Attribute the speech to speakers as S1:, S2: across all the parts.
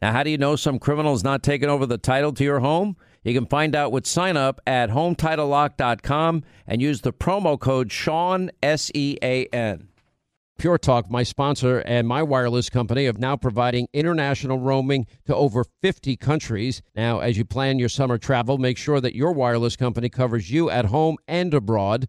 S1: Now, how do you know some criminal is not taking over the title to your home? You can find out with sign up at HometitleLock.com and use the promo code Sean, S E A N. Pure Talk, my sponsor and my wireless company, of now providing international roaming to over 50 countries. Now, as you plan your summer travel, make sure that your wireless company covers you at home and abroad.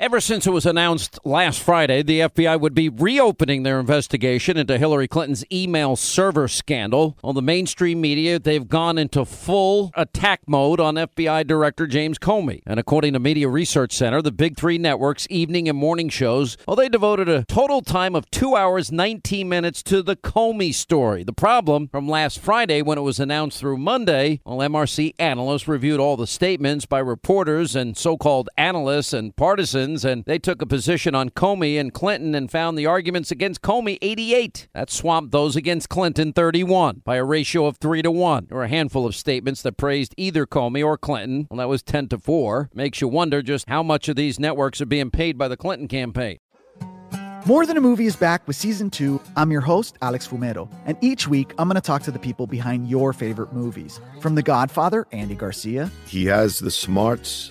S1: Ever since it was announced last Friday the FBI would be reopening their investigation into Hillary Clinton's email server scandal, on the mainstream media, they've gone into full attack mode on FBI Director James Comey. And according to Media Research Center, the big three networks' evening and morning shows, well, they devoted a total time of two hours, 19 minutes to the Comey story. The problem from last Friday when it was announced through Monday, well, MRC analysts reviewed all the statements by reporters and so called analysts and partisans and they took a position on Comey and Clinton and found the arguments against Comey 88. That swamped those against Clinton 31 by a ratio of 3 to 1. There were a handful of statements that praised either Comey or Clinton. Well, that was 10 to 4. Makes you wonder just how much of these networks are being paid by the Clinton campaign.
S2: More Than a Movie is back with season two. I'm your host, Alex Fumero, and each week I'm going to talk to the people behind your favorite movies. From The Godfather, Andy Garcia.
S3: He has the smarts